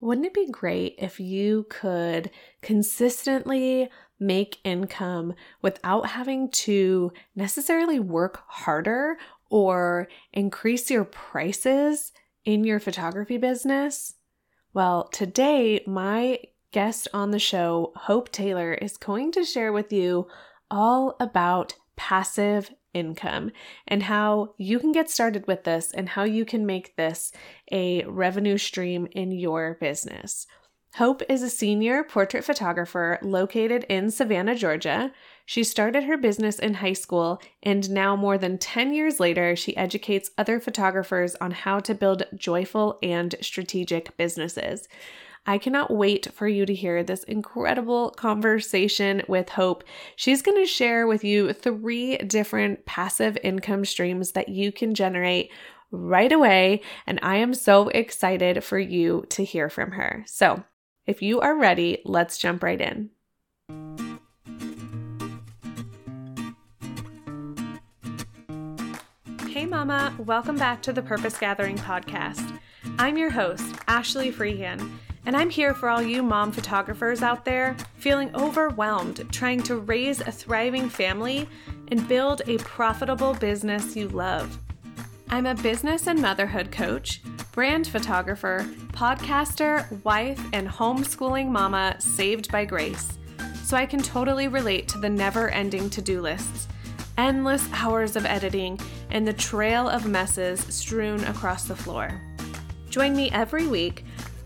Wouldn't it be great if you could consistently make income without having to necessarily work harder or increase your prices in your photography business? Well, today, my guest on the show, Hope Taylor, is going to share with you all about passive income and how you can get started with this and how you can make this a revenue stream in your business. Hope is a senior portrait photographer located in Savannah, Georgia. She started her business in high school, and now, more than 10 years later, she educates other photographers on how to build joyful and strategic businesses. I cannot wait for you to hear this incredible conversation with Hope. She's going to share with you three different passive income streams that you can generate right away. And I am so excited for you to hear from her. So, if you are ready, let's jump right in. Hey, Mama, welcome back to the Purpose Gathering podcast. I'm your host, Ashley Freehan and I'm here for all you mom photographers out there feeling overwhelmed trying to raise a thriving family and build a profitable business you love. I'm a business and motherhood coach, brand photographer, podcaster, wife, and homeschooling mama saved by grace. So I can totally relate to the never ending to do lists, endless hours of editing, and the trail of messes strewn across the floor. Join me every week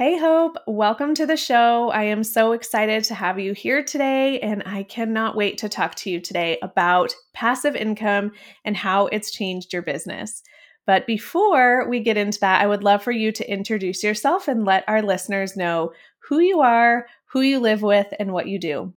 Hey, Hope, welcome to the show. I am so excited to have you here today, and I cannot wait to talk to you today about passive income and how it's changed your business. But before we get into that, I would love for you to introduce yourself and let our listeners know who you are, who you live with, and what you do.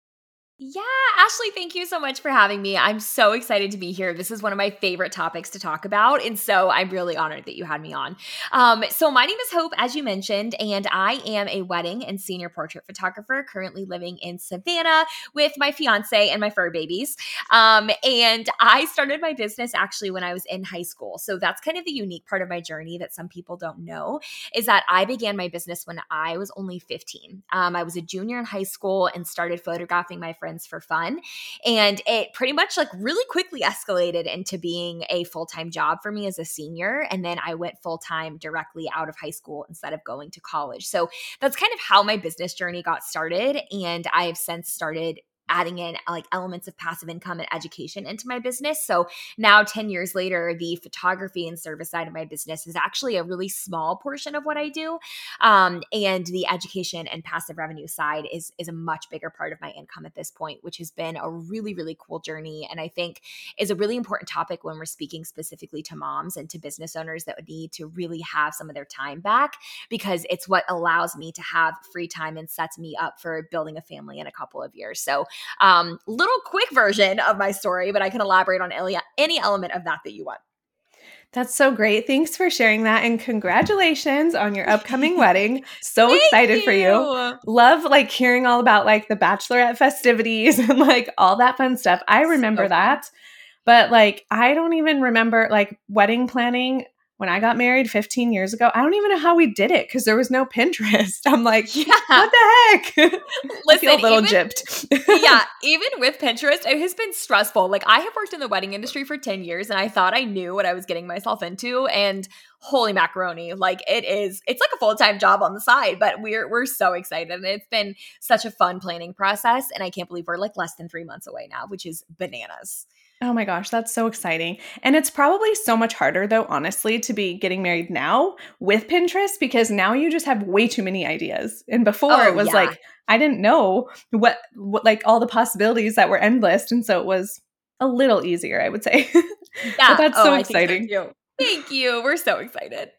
Yeah, Ashley, thank you so much for having me. I'm so excited to be here. This is one of my favorite topics to talk about. And so I'm really honored that you had me on. Um, so, my name is Hope, as you mentioned, and I am a wedding and senior portrait photographer currently living in Savannah with my fiance and my fur babies. Um, and I started my business actually when I was in high school. So, that's kind of the unique part of my journey that some people don't know is that I began my business when I was only 15. Um, I was a junior in high school and started photographing my friends for fun. And it pretty much like really quickly escalated into being a full time job for me as a senior. And then I went full time directly out of high school instead of going to college. So that's kind of how my business journey got started. And I have since started adding in like elements of passive income and education into my business. So now 10 years later, the photography and service side of my business is actually a really small portion of what I do. Um, and the education and passive revenue side is is a much bigger part of my income at this point, which has been a really, really cool journey. And I think is a really important topic when we're speaking specifically to moms and to business owners that would need to really have some of their time back because it's what allows me to have free time and sets me up for building a family in a couple of years. So um, little quick version of my story, but I can elaborate on any, any element of that that you want. That's so great. Thanks for sharing that and congratulations on your upcoming wedding. So excited you. for you. Love like hearing all about like the bachelorette festivities and like all that fun stuff. I remember so that. But like I don't even remember like wedding planning when I got married 15 years ago, I don't even know how we did it because there was no Pinterest. I'm like, yeah. what the heck? Listen, I feel a little even, gypped. yeah, even with Pinterest, it has been stressful. Like I have worked in the wedding industry for 10 years and I thought I knew what I was getting myself into. And holy macaroni, like it is, it's like a full-time job on the side, but we're we're so excited. And it's been such a fun planning process. And I can't believe we're like less than three months away now, which is bananas. Oh my gosh, that's so exciting. And it's probably so much harder, though, honestly, to be getting married now with Pinterest because now you just have way too many ideas. And before oh, it was yeah. like, I didn't know what, what, like all the possibilities that were endless. And so it was a little easier, I would say. Yeah. but that's oh, so exciting. So Thank you. We're so excited.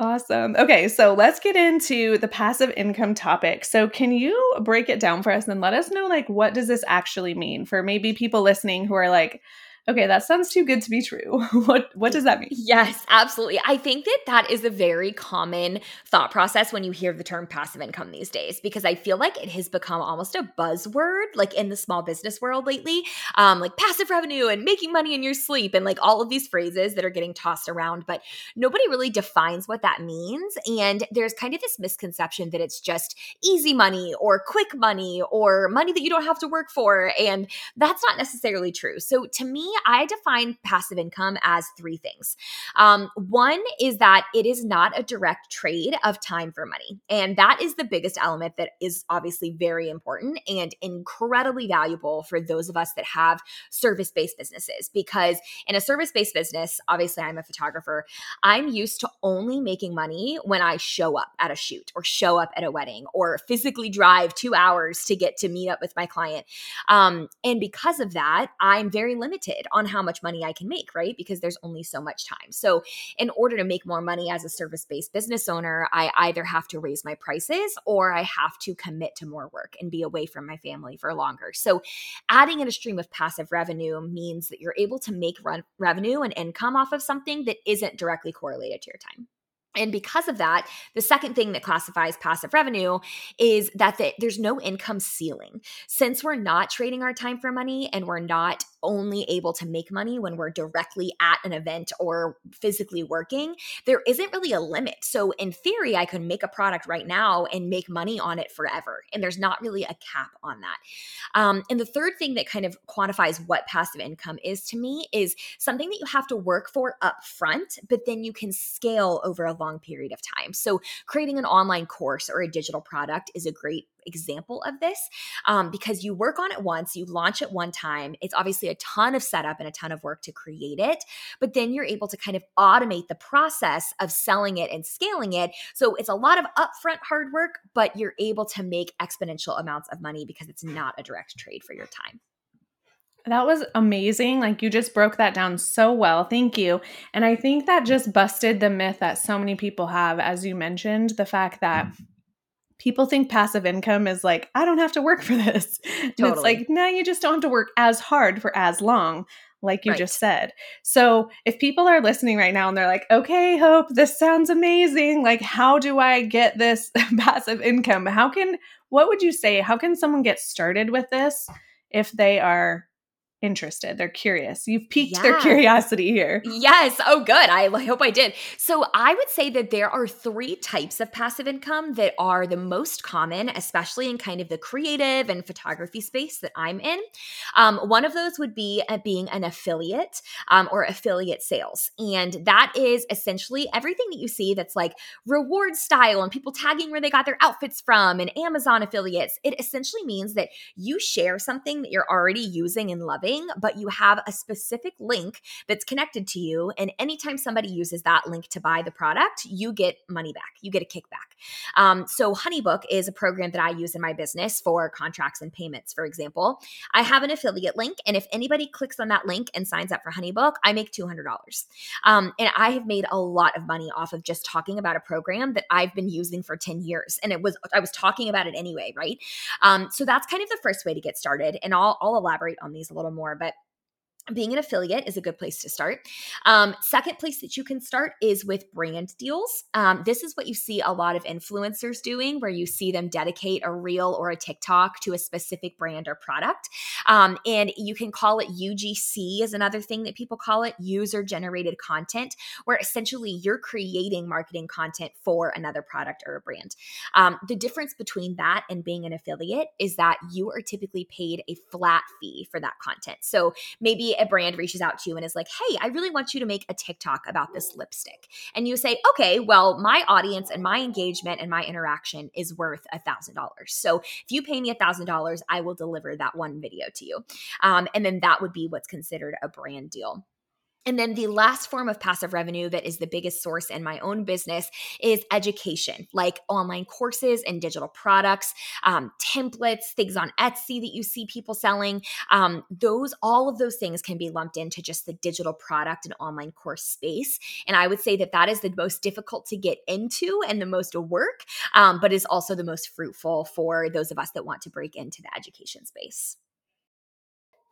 Awesome. Okay, so let's get into the passive income topic. So, can you break it down for us and let us know like what does this actually mean for maybe people listening who are like, okay, that sounds too good to be true. what what does that mean? Yes, absolutely. I think that that is a very common thought process when you hear the term passive income these days because I feel like it has become almost a buzzword like in the small business world lately. Um like passive revenue and making money in your sleep and like all of these phrases that are getting tossed around, but nobody really defines what that means and there's kind of this misconception that it's just easy money or quick money or money that you don't have to work for and that's not necessarily true. So to me I define passive income as three things. Um, one is that it is not a direct trade of time for money. And that is the biggest element that is obviously very important and incredibly valuable for those of us that have service based businesses. Because in a service based business, obviously I'm a photographer, I'm used to only making money when I show up at a shoot or show up at a wedding or physically drive two hours to get to meet up with my client. Um, and because of that, I'm very limited on how much money I can make, right? Because there's only so much time. So, in order to make more money as a service based business owner, I either have to raise my prices or I have to commit to more work and be away from my family for longer. So, adding in a stream of passive revenue means that you're able to make run- revenue and income off of something that isn't directly correlated to your time. And because of that, the second thing that classifies passive revenue is that the, there's no income ceiling. Since we're not trading our time for money and we're not only able to make money when we're directly at an event or physically working, there isn't really a limit. So, in theory, I could make a product right now and make money on it forever. And there's not really a cap on that. Um, and the third thing that kind of quantifies what passive income is to me is something that you have to work for up front, but then you can scale over a long period of time. So, creating an online course or a digital product is a great example of this um, because you work on it once, you launch it one time. It's obviously a ton of setup and a ton of work to create it, but then you're able to kind of automate the process of selling it and scaling it. So it's a lot of upfront hard work, but you're able to make exponential amounts of money because it's not a direct trade for your time. That was amazing. Like you just broke that down so well. Thank you. And I think that just busted the myth that so many people have, as you mentioned, the fact that people think passive income is like, I don't have to work for this. Totally. And it's like, no, you just don't have to work as hard for as long, like you right. just said. So if people are listening right now and they're like, okay, Hope, this sounds amazing. Like, how do I get this passive income? How can, what would you say? How can someone get started with this if they are interested. They're curious. You've piqued yeah. their curiosity here. Yes. Oh, good. I hope I did. So, I would say that there are three types of passive income that are the most common, especially in kind of the creative and photography space that I'm in. Um, one of those would be uh, being an affiliate um, or affiliate sales. And that is essentially everything that you see that's like reward style and people tagging where they got their outfits from and Amazon affiliates. It essentially means that you share something that you're already using and loving but you have a specific link that's connected to you. And anytime somebody uses that link to buy the product, you get money back, you get a kickback. Um, so, Honeybook is a program that I use in my business for contracts and payments, for example. I have an affiliate link, and if anybody clicks on that link and signs up for Honeybook, I make $200. Um, and I have made a lot of money off of just talking about a program that I've been using for 10 years. And it was, I was talking about it anyway, right? Um, so that's kind of the first way to get started. And I'll, I'll elaborate on these a little more more, but being an affiliate is a good place to start. Um, second place that you can start is with brand deals. Um, this is what you see a lot of influencers doing, where you see them dedicate a reel or a TikTok to a specific brand or product. Um, and you can call it UGC, is another thing that people call it user generated content, where essentially you're creating marketing content for another product or a brand. Um, the difference between that and being an affiliate is that you are typically paid a flat fee for that content. So maybe a brand reaches out to you and is like, hey, I really want you to make a TikTok about this lipstick. And you say, okay, well, my audience and my engagement and my interaction is worth a $1,000. So if you pay me a $1,000, I will deliver that one video to you. Um, and then that would be what's considered a brand deal. And then the last form of passive revenue that is the biggest source in my own business is education, like online courses and digital products, um, templates, things on Etsy that you see people selling. Um, those, all of those things can be lumped into just the digital product and online course space. And I would say that that is the most difficult to get into and the most work, um, but is also the most fruitful for those of us that want to break into the education space.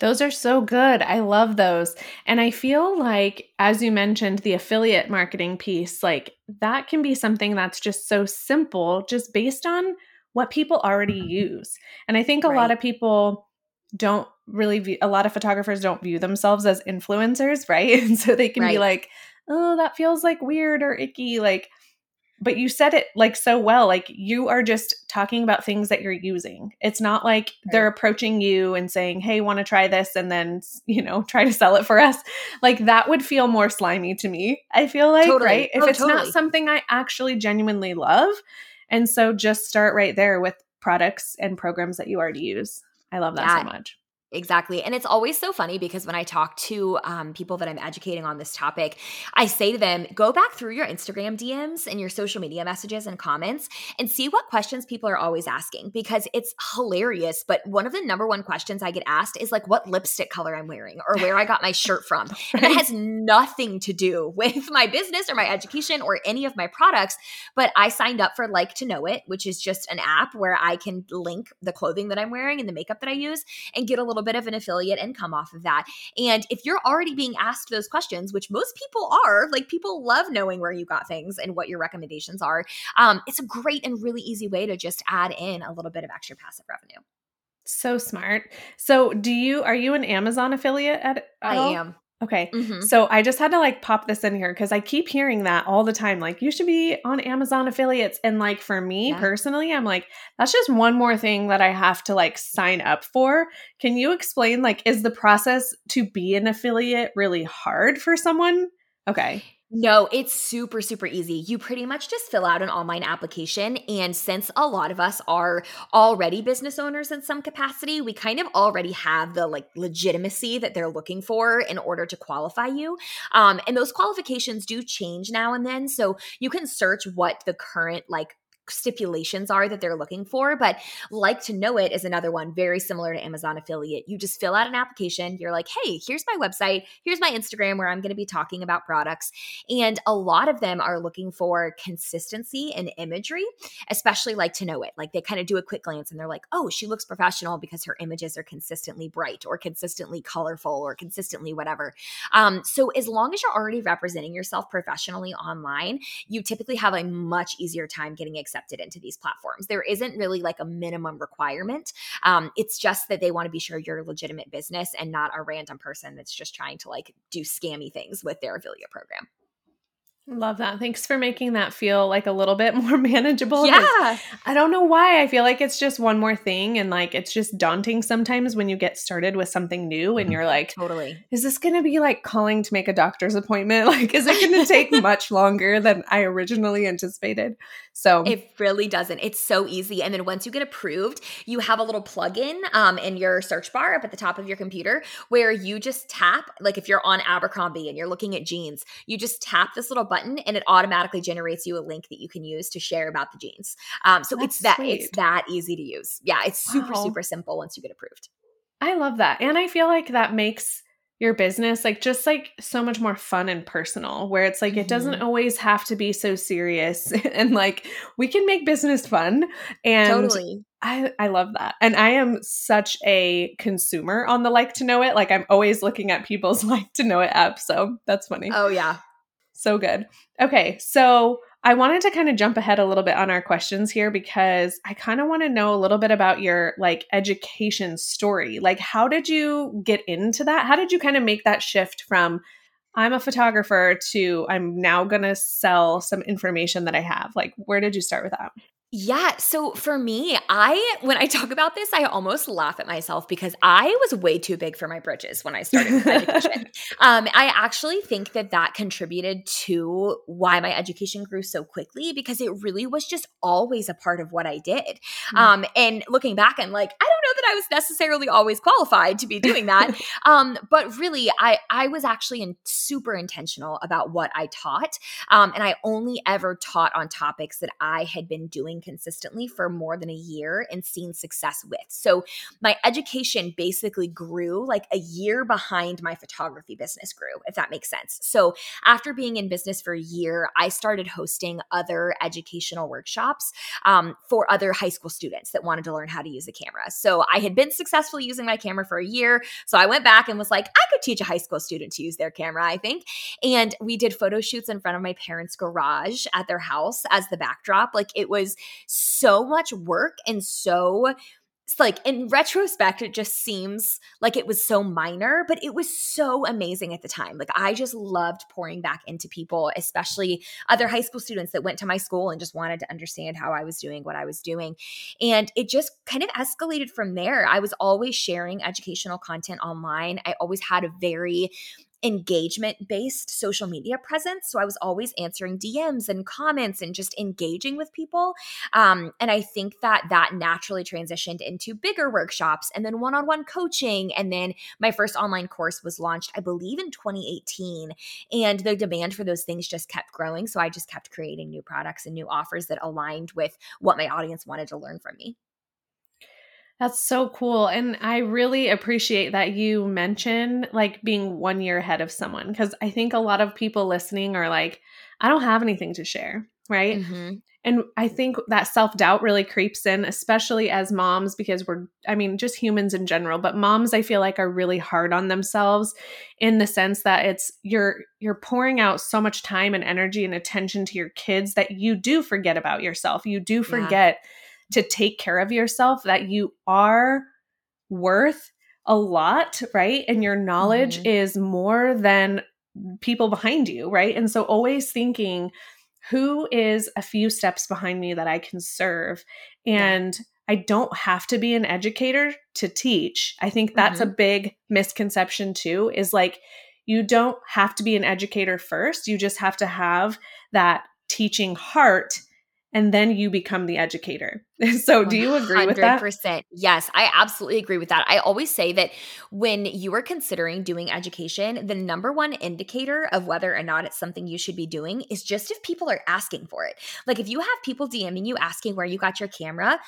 Those are so good. I love those. And I feel like, as you mentioned, the affiliate marketing piece, like that can be something that's just so simple, just based on what people already use. And I think a right. lot of people don't really view, a lot of photographers don't view themselves as influencers, right? And so they can right. be like, oh, that feels like weird or icky. Like, but you said it like so well like you are just talking about things that you're using it's not like right. they're approaching you and saying hey want to try this and then you know try to sell it for us like that would feel more slimy to me i feel like totally. right if oh, it's totally. not something i actually genuinely love and so just start right there with products and programs that you already use i love that yeah. so much Exactly. And it's always so funny because when I talk to um, people that I'm educating on this topic, I say to them, go back through your Instagram DMs and your social media messages and comments and see what questions people are always asking because it's hilarious. But one of the number one questions I get asked is like what lipstick color I'm wearing or where I got my shirt from. And it has nothing to do with my business or my education or any of my products. But I signed up for Like to Know It, which is just an app where I can link the clothing that I'm wearing and the makeup that I use and get a little little bit of an affiliate income off of that. And if you're already being asked those questions, which most people are, like people love knowing where you got things and what your recommendations are, um, it's a great and really easy way to just add in a little bit of extra passive revenue. So smart. So, do you are you an Amazon affiliate at, at I all? am. Okay. Mm-hmm. So I just had to like pop this in here because I keep hearing that all the time. Like, you should be on Amazon affiliates. And like for me yeah. personally, I'm like, that's just one more thing that I have to like sign up for. Can you explain, like, is the process to be an affiliate really hard for someone? Okay. No, it's super, super easy. You pretty much just fill out an online application. And since a lot of us are already business owners in some capacity, we kind of already have the like legitimacy that they're looking for in order to qualify you. Um, and those qualifications do change now and then. So you can search what the current like stipulations are that they're looking for. But like to know it is another one very similar to Amazon affiliate. You just fill out an application. You're like, hey, here's my website. Here's my Instagram where I'm going to be talking about products. And a lot of them are looking for consistency and imagery, especially like to know it. Like they kind of do a quick glance and they're like, oh, she looks professional because her images are consistently bright or consistently colorful or consistently whatever. Um, so as long as you're already representing yourself professionally online, you typically have a much easier time getting accepted accepted into these platforms. There isn't really like a minimum requirement. Um, it's just that they want to be sure you're a legitimate business and not a random person that's just trying to like do scammy things with their affiliate program. Love that. Thanks for making that feel like a little bit more manageable. Yeah. I don't know why. I feel like it's just one more thing and like it's just daunting sometimes when you get started with something new and you're like, totally. Is this going to be like calling to make a doctor's appointment? Like is it going to take much longer than I originally anticipated? So It really doesn't. It's so easy. And then once you get approved, you have a little plug-in um in your search bar up at the top of your computer where you just tap like if you're on Abercrombie and you're looking at jeans, you just tap this little button and it automatically generates you a link that you can use to share about the jeans. Um, so That's it's that sweet. it's that easy to use. Yeah, it's super wow. super simple once you get approved. I love that, and I feel like that makes your business like just like so much more fun and personal where it's like mm-hmm. it doesn't mm-hmm. always have to be so serious and like we can make business fun and totally I, I love that. And I am such a consumer on the like to know it. Like I'm always looking at people's like to know it app. So that's funny. Oh yeah. So good. Okay, so I wanted to kind of jump ahead a little bit on our questions here because I kind of want to know a little bit about your like education story. Like how did you get into that? How did you kind of make that shift from I'm a photographer to I'm now going to sell some information that I have? Like where did you start with that? Yeah. So for me, I, when I talk about this, I almost laugh at myself because I was way too big for my britches when I started with education. Um, I actually think that that contributed to why my education grew so quickly because it really was just always a part of what I did. Mm-hmm. Um, and looking back, I'm like, I don't know that I was necessarily always qualified to be doing that. um, but really, I, I was actually in, super intentional about what I taught. Um, and I only ever taught on topics that I had been doing consistently for more than a year and seen success with. So my education basically grew like a year behind my photography business grew, if that makes sense. So after being in business for a year, I started hosting other educational workshops um, for other high school students that wanted to learn how to use a camera. So I had been successfully using my camera for a year. So I went back and was like, I could teach a high school student to use their camera, I think. And we did photo shoots in front of my parents' garage at their house as the backdrop. Like it was so much work and so like in retrospect it just seems like it was so minor but it was so amazing at the time. Like i just loved pouring back into people especially other high school students that went to my school and just wanted to understand how i was doing what i was doing. And it just kind of escalated from there. I was always sharing educational content online. I always had a very engagement based social media presence. So I was always answering DMs and comments and just engaging with people. Um, and I think that that naturally transitioned into bigger workshops and then one on one coaching. And then my first online course was launched, I believe, in 2018. And the demand for those things just kept growing. So I just kept creating new products and new offers that aligned with what my audience wanted to learn from me. That's so cool. And I really appreciate that you mention like being one year ahead of someone because I think a lot of people listening are like, I don't have anything to share. Right. Mm-hmm. And I think that self doubt really creeps in, especially as moms, because we're, I mean, just humans in general, but moms, I feel like are really hard on themselves in the sense that it's you're, you're pouring out so much time and energy and attention to your kids that you do forget about yourself. You do forget. Yeah to take care of yourself that you are worth a lot, right? And your knowledge mm-hmm. is more than people behind you, right? And so always thinking, who is a few steps behind me that I can serve? And yeah. I don't have to be an educator to teach. I think that's mm-hmm. a big misconception too, is like, you don't have to be an educator first. You just have to have that teaching heart and then you become the educator. So, do you agree with that? 100%. Yes, I absolutely agree with that. I always say that when you are considering doing education, the number one indicator of whether or not it's something you should be doing is just if people are asking for it. Like, if you have people DMing you asking where you got your camera,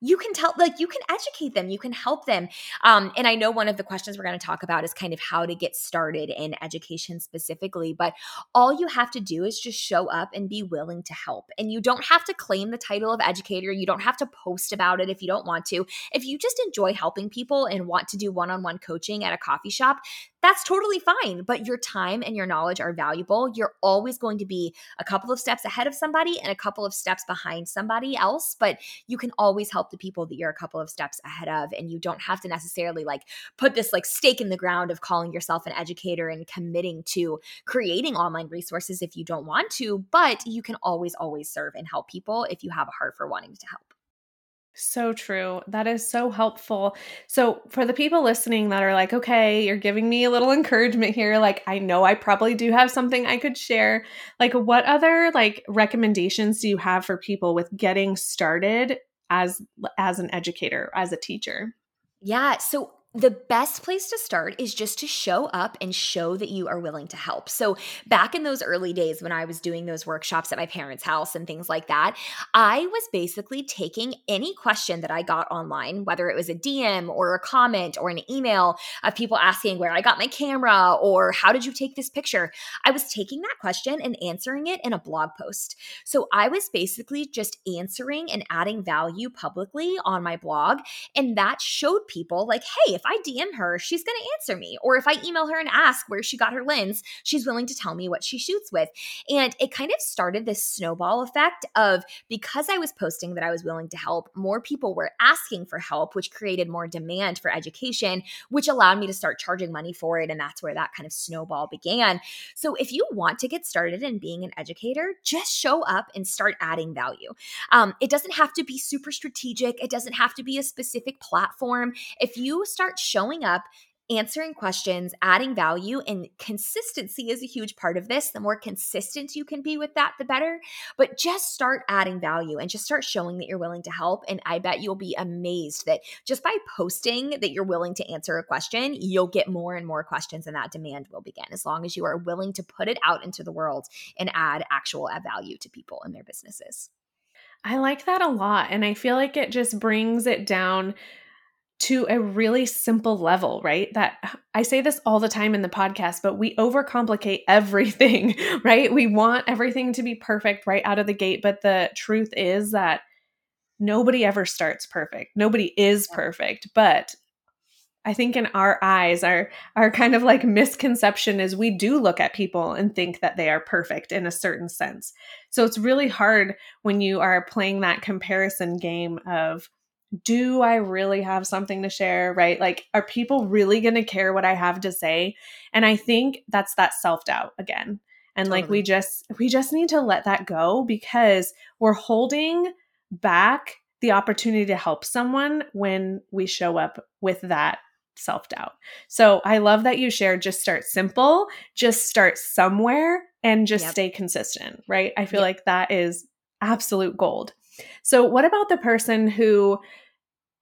you can tell like you can educate them you can help them um, and i know one of the questions we're going to talk about is kind of how to get started in education specifically but all you have to do is just show up and be willing to help and you don't have to claim the title of educator you don't have to post about it if you don't want to. If you just enjoy helping people and want to do one-on-one coaching at a coffee shop that's totally fine. But your time and your knowledge are valuable. You're always going to be a couple of steps ahead of somebody and a couple of steps behind somebody else. But you can always help the people that you're a couple of steps ahead of. And you don't have to necessarily like put this like stake in the ground of calling yourself an educator and committing to creating online resources if you don't want to. But you can always, always serve and help people if you have a heart for wanting to help. So true. That is so helpful. So, for the people listening that are like, okay, you're giving me a little encouragement here, like I know I probably do have something I could share. Like what other like recommendations do you have for people with getting started as as an educator, as a teacher? Yeah, so the best place to start is just to show up and show that you are willing to help. So, back in those early days when I was doing those workshops at my parents' house and things like that, I was basically taking any question that I got online, whether it was a DM or a comment or an email of people asking where I got my camera or how did you take this picture. I was taking that question and answering it in a blog post. So, I was basically just answering and adding value publicly on my blog. And that showed people, like, hey, if I DM her, she's going to answer me. Or if I email her and ask where she got her lens, she's willing to tell me what she shoots with. And it kind of started this snowball effect of because I was posting that I was willing to help, more people were asking for help, which created more demand for education, which allowed me to start charging money for it. And that's where that kind of snowball began. So if you want to get started in being an educator, just show up and start adding value. Um, it doesn't have to be super strategic, it doesn't have to be a specific platform. If you start showing up, answering questions, adding value, and consistency is a huge part of this. The more consistent you can be with that, the better. But just start adding value and just start showing that you're willing to help. And I bet you'll be amazed that just by posting that you're willing to answer a question, you'll get more and more questions, and that demand will begin as long as you are willing to put it out into the world and add actual value to people and their businesses. I like that a lot. And I feel like it just brings it down to a really simple level, right? That I say this all the time in the podcast, but we overcomplicate everything, right? We want everything to be perfect right out of the gate. But the truth is that nobody ever starts perfect. Nobody is perfect. But I think in our eyes, our our kind of like misconception is we do look at people and think that they are perfect in a certain sense. So it's really hard when you are playing that comparison game of do I really have something to share? Right? Like, are people really going to care what I have to say? And I think that's that self doubt again. And totally. like, we just, we just need to let that go because we're holding back the opportunity to help someone when we show up with that self doubt. So I love that you shared just start simple, just start somewhere and just yep. stay consistent, right? I feel yep. like that is absolute gold. So, what about the person who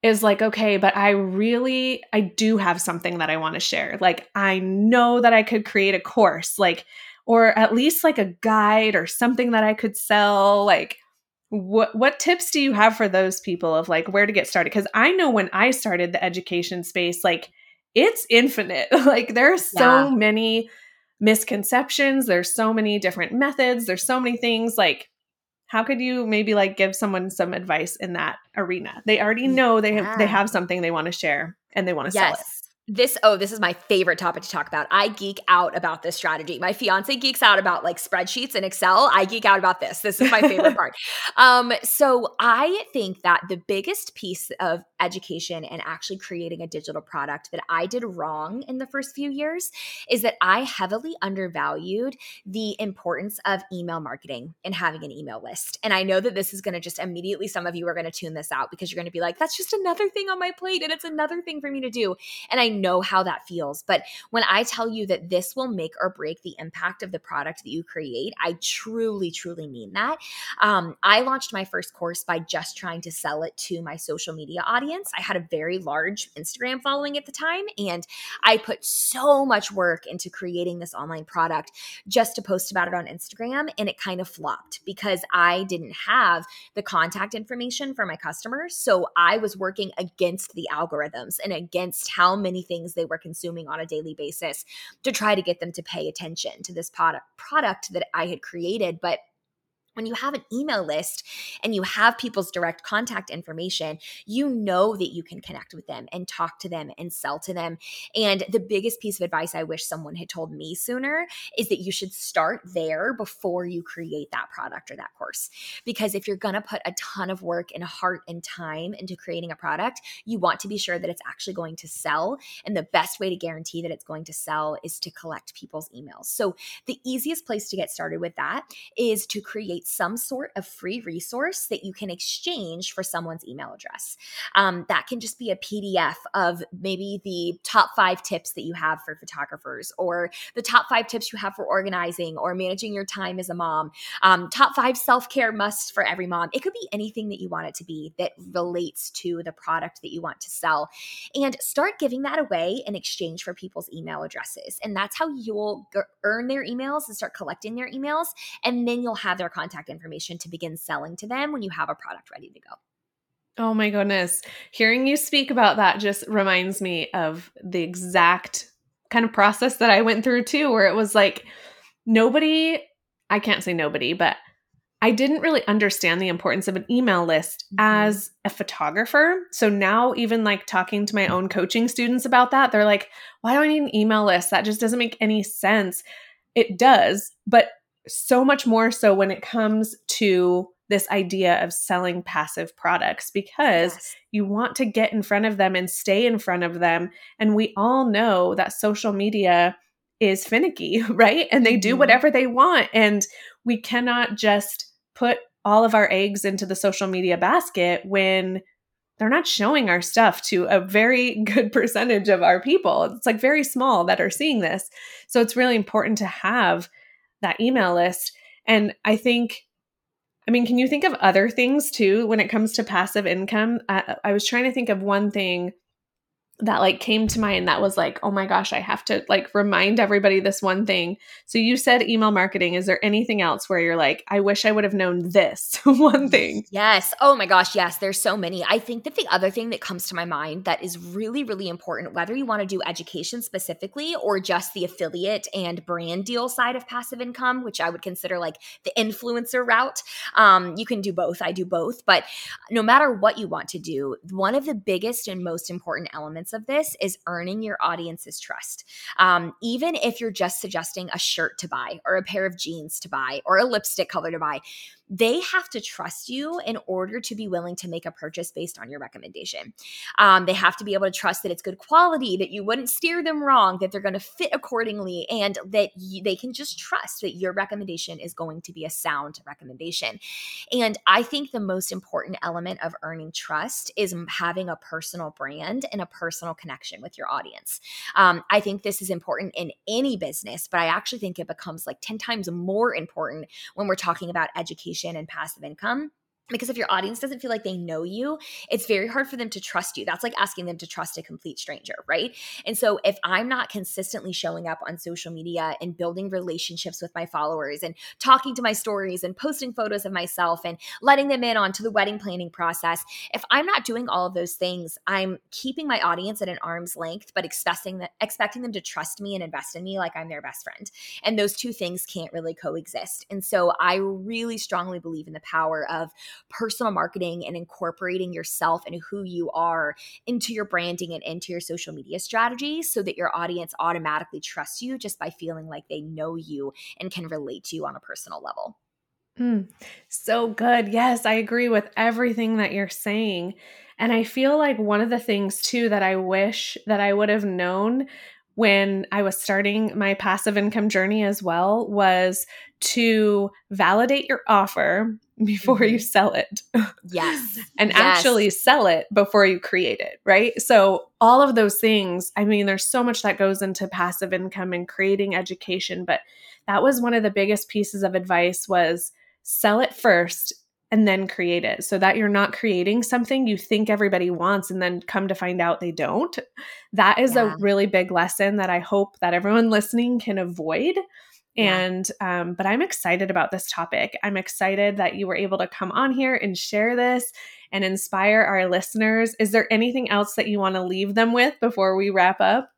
is like, okay, but I really, I do have something that I want to share. Like, I know that I could create a course, like, or at least like a guide or something that I could sell. Like, what what tips do you have for those people of like where to get started? Because I know when I started the education space, like, it's infinite. like, there are so yeah. many misconceptions. There's so many different methods. There's so many things like how could you maybe like give someone some advice in that arena they already know they yeah. they have something they want to share and they want to yes. sell it this oh this is my favorite topic to talk about. I geek out about this strategy. My fiance geeks out about like spreadsheets and excel. I geek out about this. This is my favorite part. Um so i think that the biggest piece of education and actually creating a digital product that i did wrong in the first few years is that i heavily undervalued the importance of email marketing and having an email list. And i know that this is going to just immediately some of you are going to tune this out because you're going to be like that's just another thing on my plate and it's another thing for me to do. And i know how that feels. But when I tell you that this will make or break the impact of the product that you create, I truly, truly mean that. Um, I launched my first course by just trying to sell it to my social media audience. I had a very large Instagram following at the time, and I put so much work into creating this online product just to post about it on Instagram. And it kind of flopped because I didn't have the contact information for my customers. So I was working against the algorithms and against how many things they were consuming on a daily basis to try to get them to pay attention to this product product that I had created but when you have an email list and you have people's direct contact information, you know that you can connect with them and talk to them and sell to them. And the biggest piece of advice I wish someone had told me sooner is that you should start there before you create that product or that course. Because if you're going to put a ton of work and heart and time into creating a product, you want to be sure that it's actually going to sell. And the best way to guarantee that it's going to sell is to collect people's emails. So the easiest place to get started with that is to create some sort of free resource that you can exchange for someone's email address. Um, that can just be a PDF of maybe the top five tips that you have for photographers, or the top five tips you have for organizing or managing your time as a mom, um, top five self care musts for every mom. It could be anything that you want it to be that relates to the product that you want to sell. And start giving that away in exchange for people's email addresses. And that's how you'll earn their emails and start collecting their emails. And then you'll have their contact contact information to begin selling to them when you have a product ready to go. Oh my goodness. Hearing you speak about that just reminds me of the exact kind of process that I went through too, where it was like nobody, I can't say nobody, but I didn't really understand the importance of an email list mm-hmm. as a photographer. So now, even like talking to my own coaching students about that, they're like, why do I need an email list? That just doesn't make any sense. It does, but so much more so when it comes to this idea of selling passive products because yes. you want to get in front of them and stay in front of them. And we all know that social media is finicky, right? And they do mm-hmm. whatever they want. And we cannot just put all of our eggs into the social media basket when they're not showing our stuff to a very good percentage of our people. It's like very small that are seeing this. So it's really important to have that email list. And I think, I mean, can you think of other things too when it comes to passive income? I, I was trying to think of one thing that like came to mind that was like oh my gosh i have to like remind everybody this one thing. So you said email marketing. Is there anything else where you're like i wish i would have known this one thing? Yes. Oh my gosh yes there's so many. I think that the other thing that comes to my mind that is really really important whether you want to do education specifically or just the affiliate and brand deal side of passive income which i would consider like the influencer route um, you can do both i do both but no matter what you want to do one of the biggest and most important elements of this is earning your audience's trust. Um, even if you're just suggesting a shirt to buy or a pair of jeans to buy or a lipstick color to buy, they have to trust you in order to be willing to make a purchase based on your recommendation. Um, they have to be able to trust that it's good quality, that you wouldn't steer them wrong, that they're going to fit accordingly, and that they can just trust that your recommendation is going to be a sound recommendation. And I think the most important element of earning trust is having a personal brand and a personal connection with your audience. Um, I think this is important in any business, but I actually think it becomes like 10 times more important when we're talking about education and passive income because if your audience doesn't feel like they know you, it's very hard for them to trust you. That's like asking them to trust a complete stranger, right? And so if I'm not consistently showing up on social media and building relationships with my followers and talking to my stories and posting photos of myself and letting them in onto the wedding planning process, if I'm not doing all of those things, I'm keeping my audience at an arm's length, but expecting that expecting them to trust me and invest in me like I'm their best friend. And those two things can't really coexist. And so I really strongly believe in the power of personal marketing and incorporating yourself and who you are into your branding and into your social media strategy so that your audience automatically trusts you just by feeling like they know you and can relate to you on a personal level. Mm, so good. Yes, I agree with everything that you're saying. And I feel like one of the things too that I wish that I would have known when I was starting my passive income journey as well was to validate your offer before you mm-hmm. sell it. Yes. and yes. actually sell it before you create it, right? So, all of those things, I mean, there's so much that goes into passive income and creating education, but that was one of the biggest pieces of advice was sell it first and then create it so that you're not creating something you think everybody wants and then come to find out they don't. That is yeah. a really big lesson that I hope that everyone listening can avoid. And, um, but I'm excited about this topic. I'm excited that you were able to come on here and share this and inspire our listeners. Is there anything else that you want to leave them with before we wrap up?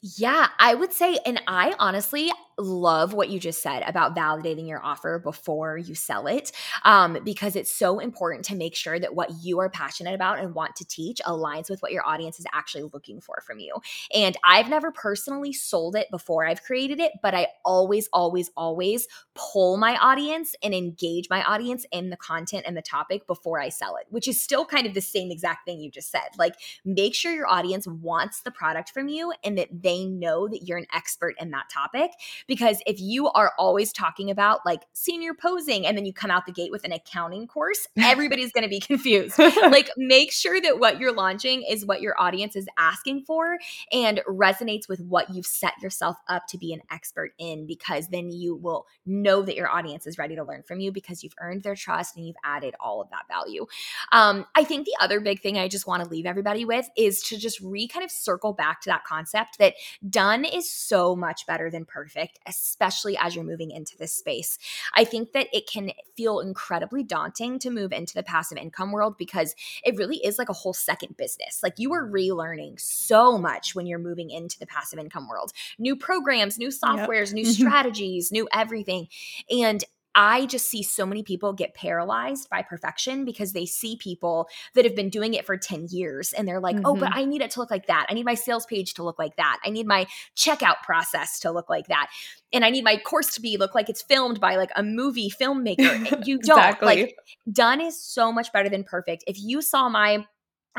Yeah, I would say, and I honestly, love what you just said about validating your offer before you sell it um, because it's so important to make sure that what you are passionate about and want to teach aligns with what your audience is actually looking for from you. And I've never personally sold it before I've created it, but I always, always, always pull my audience and engage my audience in the content and the topic before I sell it, which is still kind of the same exact thing you just said. Like, make sure your audience wants the product from you and that they know that you're an expert in that topic because if you are always talking about like senior posing and then you come out the gate with an accounting course, everybody's going to be confused. like make sure that what you're launching is what your audience is asking for and resonates with what you've set yourself up to be an expert in because then you will know that your audience is ready to learn from you because you've earned their trust and you've added all of that value. Um, I think the other big thing I just want to leave everybody with is to just re kind of circle back to that concept that done is so much better than perfect especially as you're moving into this space. I think that it can feel incredibly daunting to move into the passive income world because it really is like a whole second business. Like you are relearning so much when you're moving into the passive income world new programs, new softwares, yep. new mm-hmm. strategies, new everything. And I just see so many people get paralyzed by perfection because they see people that have been doing it for 10 years and they're like, mm-hmm. oh, but mm-hmm. I need it to look like that. I need my sales page to look like that. I need my checkout process to look like that. And I need my course to be look like it's filmed by like a movie filmmaker. You don't exactly. like done is so much better than perfect. If you saw my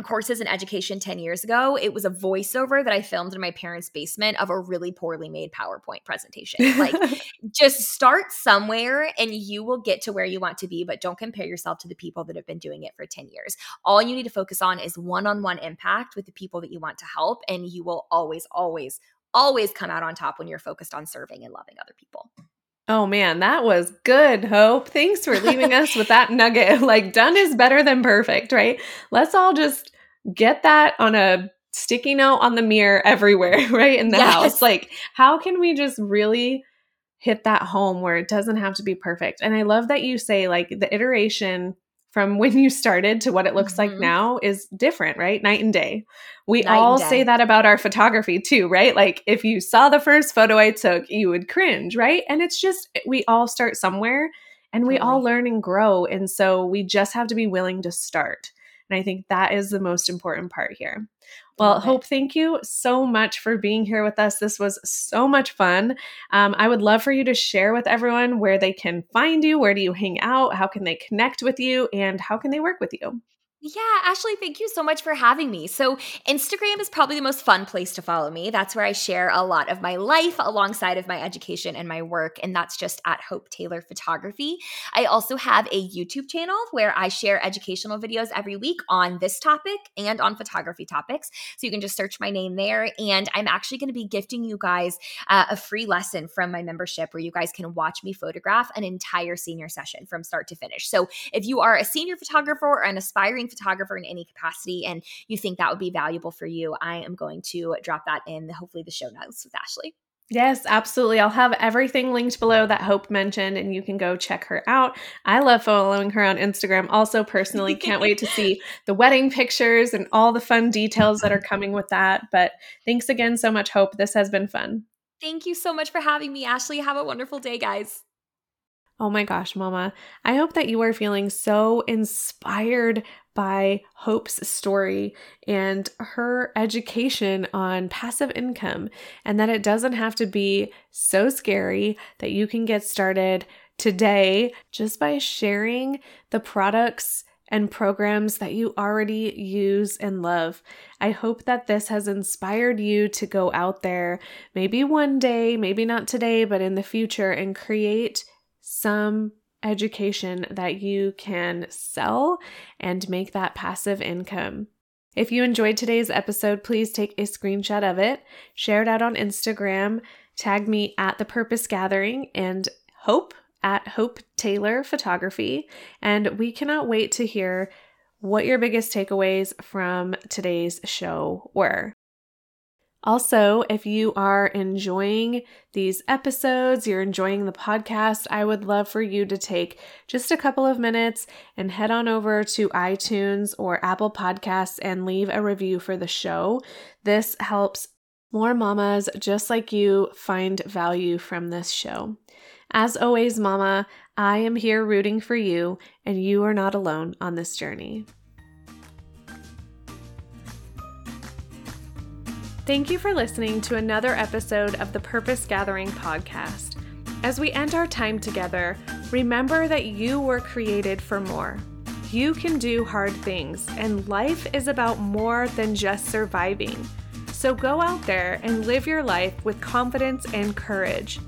courses in education 10 years ago, it was a voiceover that I filmed in my parents' basement of a really poorly made PowerPoint presentation. Like, just start somewhere and you will get to where you want to be, but don't compare yourself to the people that have been doing it for 10 years. All you need to focus on is one on one impact with the people that you want to help, and you will always, always, always come out on top when you're focused on serving and loving other people. Oh man, that was good, Hope. Thanks for leaving us with that nugget. Like, done is better than perfect, right? Let's all just get that on a sticky note on the mirror everywhere, right? In the yes. house. Like, how can we just really hit that home where it doesn't have to be perfect? And I love that you say, like, the iteration from when you started to what it looks mm-hmm. like now is different, right? Night and day. We Night all say that about our photography too, right? Like if you saw the first photo I took, you would cringe, right? And it's just we all start somewhere and we all learn and grow. And so we just have to be willing to start. And I think that is the most important part here. Well, Love Hope, it. thank you so much for being here with us. This was so much fun. Um, I would love for you to share with everyone where they can find you, where do you hang out, how can they connect with you, and how can they work with you? Yeah, Ashley, thank you so much for having me. So, Instagram is probably the most fun place to follow me. That's where I share a lot of my life alongside of my education and my work, and that's just at Hope Taylor Photography. I also have a YouTube channel where I share educational videos every week on this topic and on photography topics. So, you can just search my name there. And I'm actually going to be gifting you guys uh, a free lesson from my membership where you guys can watch me photograph an entire senior session from start to finish. So, if you are a senior photographer or an aspiring photographer in any capacity and you think that would be valuable for you, I am going to drop that in hopefully the show notes with Ashley. Yes, absolutely. I'll have everything linked below that Hope mentioned, and you can go check her out. I love following her on Instagram. Also, personally, can't wait to see the wedding pictures and all the fun details that are coming with that. But thanks again so much, Hope. This has been fun. Thank you so much for having me, Ashley. Have a wonderful day, guys. Oh my gosh, Mama. I hope that you are feeling so inspired by Hope's story and her education on passive income, and that it doesn't have to be so scary that you can get started today just by sharing the products and programs that you already use and love. I hope that this has inspired you to go out there, maybe one day, maybe not today, but in the future, and create some education that you can sell and make that passive income. If you enjoyed today's episode, please take a screenshot of it, share it out on Instagram, tag me at the Purpose Gathering and Hope at Hope Taylor Photography. And we cannot wait to hear what your biggest takeaways from today's show were. Also, if you are enjoying these episodes, you're enjoying the podcast, I would love for you to take just a couple of minutes and head on over to iTunes or Apple Podcasts and leave a review for the show. This helps more mamas just like you find value from this show. As always, mama, I am here rooting for you, and you are not alone on this journey. Thank you for listening to another episode of the Purpose Gathering podcast. As we end our time together, remember that you were created for more. You can do hard things, and life is about more than just surviving. So go out there and live your life with confidence and courage.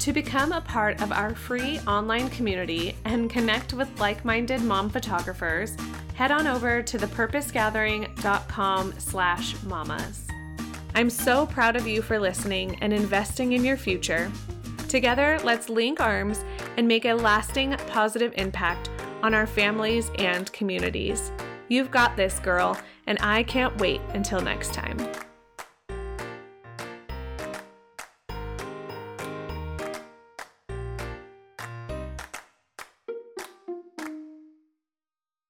To become a part of our free online community and connect with like-minded mom photographers, head on over to thepurposegathering.com slash mamas. I'm so proud of you for listening and investing in your future. Together, let's link arms and make a lasting positive impact on our families and communities. You've got this, girl, and I can't wait until next time.